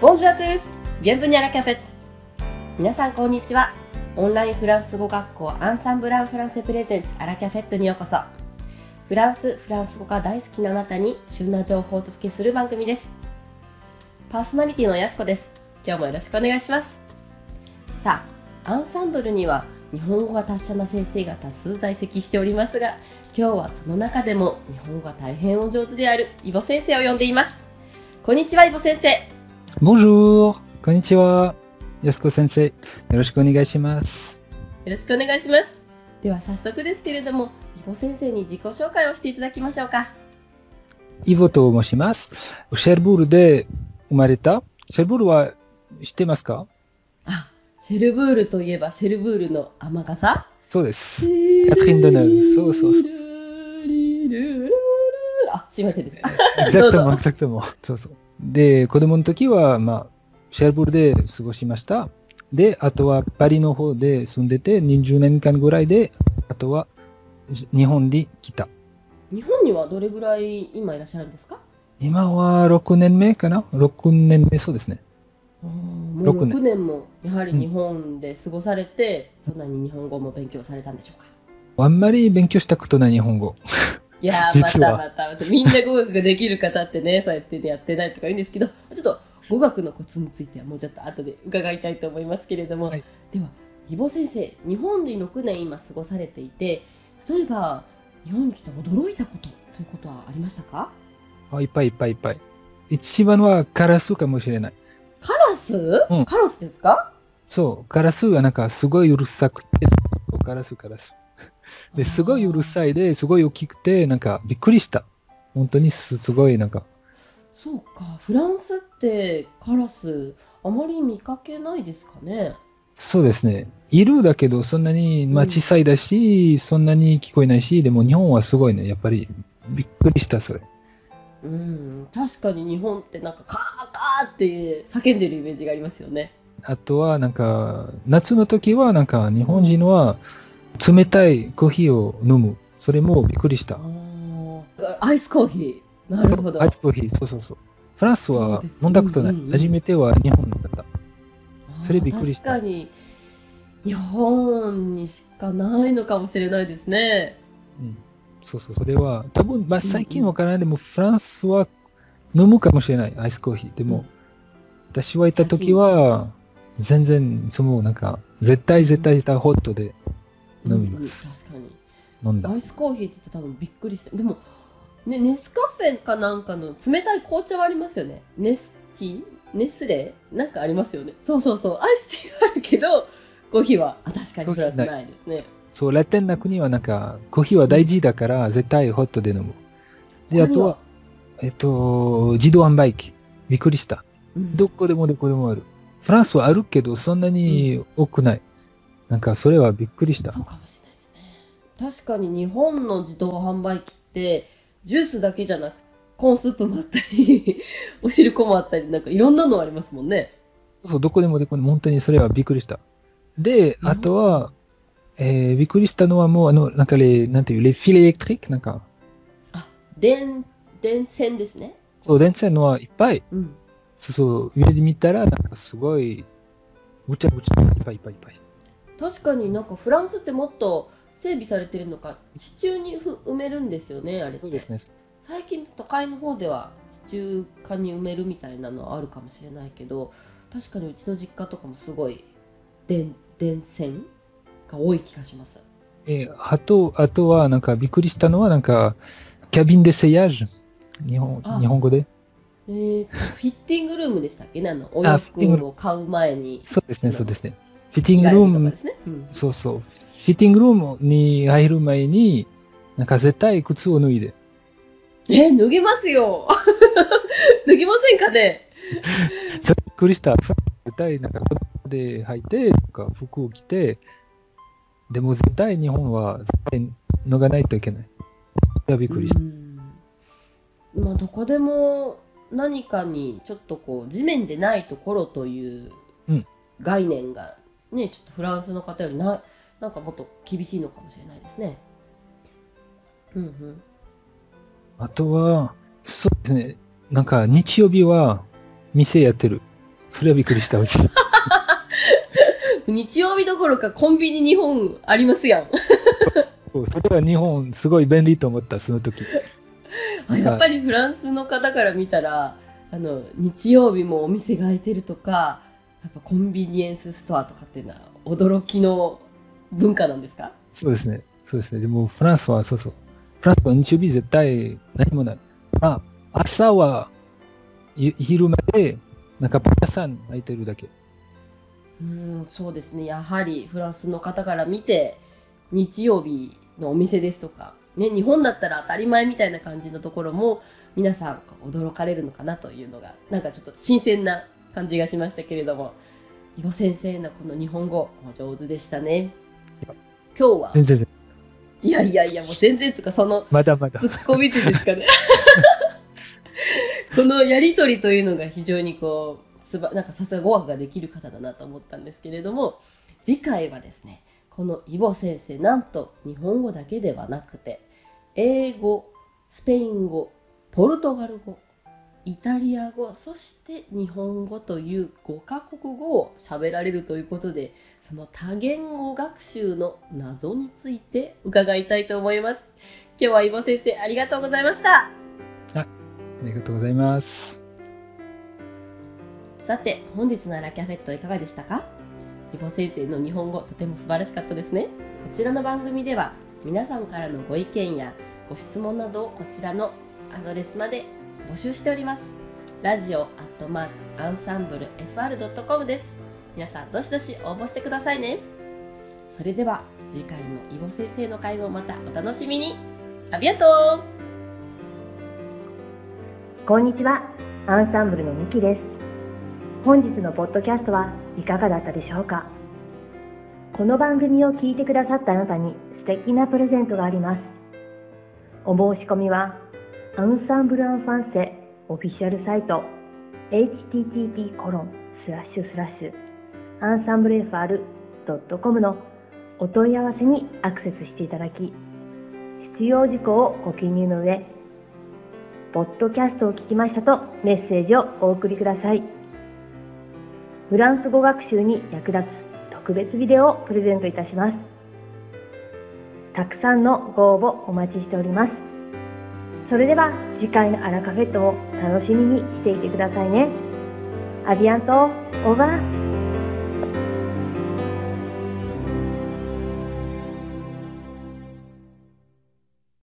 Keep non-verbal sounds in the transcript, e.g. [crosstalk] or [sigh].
Bonjour à tous! Bienvenue à la café! 皆さんこんにちは。オンラインフランス語学校アンサンブランフランセプレゼンツアラキャフェットにようこそ。フランス、フランス語が大好きなあなたに旬な情報をお届けする番組です。パーソナリティのやすこです。今日もよろしくお願いします。さあ、アンサンブルには日本語が達者な先生が多数在籍しておりますが、今日はその中でも日本語が大変お上手であるイボ先生を呼んでいます。こんにちは、イボ先生。Bonjour! こんにちは。安子先生、よろしくお願いします。よろしくお願いします。では早速ですけれども、イボ先生に自己紹介をしていただきましょうか。イボと申します。シェルブールで生まれた。シェルブールは知ってますか？あ、シェルブールといえばシェルブールの雨傘そうです。キャトリン・ドネル。そうそうそう。あ、すいませんです。エクザクトモ、エクザクトモ。そうそう。で、子供の時は、まあ、シェルブルで過ごしました。で、あとはパリの方で住んでて、20年間ぐらいで、あとは日本に来た。日本にはどれぐらい今いらっしゃるんですか？今は6年目かな ?6 年目、そうですね。もう6年もやはり日本で過ごされて、うん、そんなに日本語も勉強されたんでしょうか？あんまり勉強したことない日本語。いやまたまたまた、みんな語学ができる方ってね、[laughs] そうやってやってないとか言うんですけど、ちょっと語学のコツについてはもうちょっと後で伺いたいと思いますけれども、はい、では、義母先生、日本で6年今過ごされていて、例えば、日本に来て驚いたことということはありましたか？あいっぱいいっぱいいっぱい。一番はカラスかもしれない。カラス、うん、カラスですか？そう、カラスはなんかすごいうるさくて、カラスカラス。[laughs] で、すごいうるさいで、すごい大きくて、なんかびっくりした。本当にすすごいなんか。そうか、フランスってカラス、あまり見かけないですかね？そうですね。いるだけど、そんなに、まあ、小さいだし、うん、そんなに聞こえないし、でも日本はすごいね。やっぱり、びっくりした、それ。うん、確かに日本ってなんかカーカーって叫んでるイメージがありますよね。あとは、なんか、夏の時は、なんか、日本人は、冷たいコーヒーを飲む。それもびっくりした。アイスコーヒー。なるほど。アイスコーヒー、そうそうそう。フランスは飲んだことない。ねうんうん、初めては日本だった。それびっくりした。確かに、日本にしかないのかもしれないですね。うん。そうそう、それは、多分、まあ、最近わからないでも、フランスは飲むかもしれない、アイスコーヒー。でも、うん、私は行った時は、全然、その、なんか、絶対絶対ホットで飲みます。うん、確かに。飲んだ。アイスコーヒーって言って多分びっくりして。でも、ね、ネスカフェかなんかの冷たい紅茶はありますよね。ネスティネスレなんかありますよね。そうそうそう。アイスティーはあるけど、コーヒーは、あ確かにフランスないですね。そう、ラテンな国はなんか、コーヒーは大事だから、絶対ホットで飲む。で、あとは、えっと、自動販売機。びっくりした。うん、どこでもどこでもある。フランスはあるけど、そんなに多くない。なんかそれはびっくりした。そうかもしれないですね。確かに日本の自動販売機って、ジュースだけじゃなくコーンスープもあったり [laughs] お汁粉もあったり、なんかいろんなのありますもんね。そう、どこでもどこでも本当にそれはびっくりした。で、あとは、えー、びっくりしたのはもう、あの、なんかレ、なんていう、レフィレエレクトリックなんか。あ、電、電線ですね。そう、電線のはいっぱい。うん。そうそう、上で見たら、なんかすごい、ぐちゃぐちゃいっぱいいっぱいいっぱい。確かになんかフランスってもっと整備されてるのか地中に埋めるんですよねあれって。そうですね。最近都会の方では地中化に埋めるみたいなのはあるかもしれないけど確かにうちの実家とかもすごい電電線が多い気がします。えー、あとあとはなんかびっくりしたのはなんかキャビンでセイヤージュ。日本日本語で。えー、フィッティングルームでしたっけ？ねあのお洋服を買う前に。そうですねそうですね。フィッティングルーム、ねうん、そうそう。フィッティングルームに入る前に、なんか絶対靴を脱いで。え、脱ぎますよ。[laughs] 脱ぎませんかね [laughs] びっくりした。絶対なんかで履いて、なんか服を着て、でも絶対日本は絶対脱がないといけない。いや、びっくりした。まあ、どこでも何かにちょっとこう地面でないところという概念がね、ちょっとフランスの方よりな、なんかもっと厳しいのかもしれないですね。うんうん。あとは、そうですね、なんか日曜日は店やってる。それはびっくりした。[laughs] 日曜日どころかコンビニ日本ありますやん。それは日本すごい便利と思った、その時。あやっぱりフランスの方から見たら、あの、日曜日もお店が開いてるとか、やっぱコンビニエンスストアとかっていうのは驚きの文化なんですか？そうですね。そうですね。でもフランスはそうそう。フランスは日曜日絶対何もない。まあ、朝は昼までなんかパン屋さん開いてるだけ。うんそうですねやはりフランスの方から見て日曜日のお店ですとか、ね、日本だったら当たり前みたいな感じのところも皆さん驚かれるのかなというのがなんかちょっと新鮮な感じがしましたけれども伊保先生のこの日本語お上手でしたね。今日は。全然いやいやいやもう全然とかそのまだまだ。ツッコミってですかね。[laughs] このやりとりというのが非常にこうすば、なんかさすが語学ができる方だなと思ったんですけれども、次回はですね、このイボ先生、なんと日本語だけではなくて、英語、スペイン語、ポルトガル語、イタリア語、そして日本語という5カ国語を喋られるということで、その多言語学習の謎について伺いたいと思います。今日はイボ先生ありがとうございました。ありがとうございます。さて、本日のアラキャフェットいかがでしたか？リボ先生の日本語とても素晴らしかったですね。こちらの番組では皆さんからのご意見やご質問などをこちらのアドレスまで募集しております。ラジオアットマークアンサンブル FR.com です。皆さんどしどし応募してくださいね。それでは次回のイボ先生の会もまたお楽しみに。アビアントこんにちは。アンサンブルのミキです。本日のポッドキャストはいかがだったでしょうかこの番組を聞いてくださったあなたに素敵なプレゼントがあります。お申し込みは、アンサンブルアンファンセオフィシャルサイト http コロンスラッシュスラッシュアンサンブル FR.com のお問い合わせにアクセスしていただき、必要事項をご記入の上、ポッドキャストを聞きましたとメッセージをお送りください。フランス語学習に役立つ特別ビデオをプレゼントいたします。たくさんのご応募お待ちしております。それでは次回のアラカフェットを楽しみにしていてくださいね。アビアント、オーバー。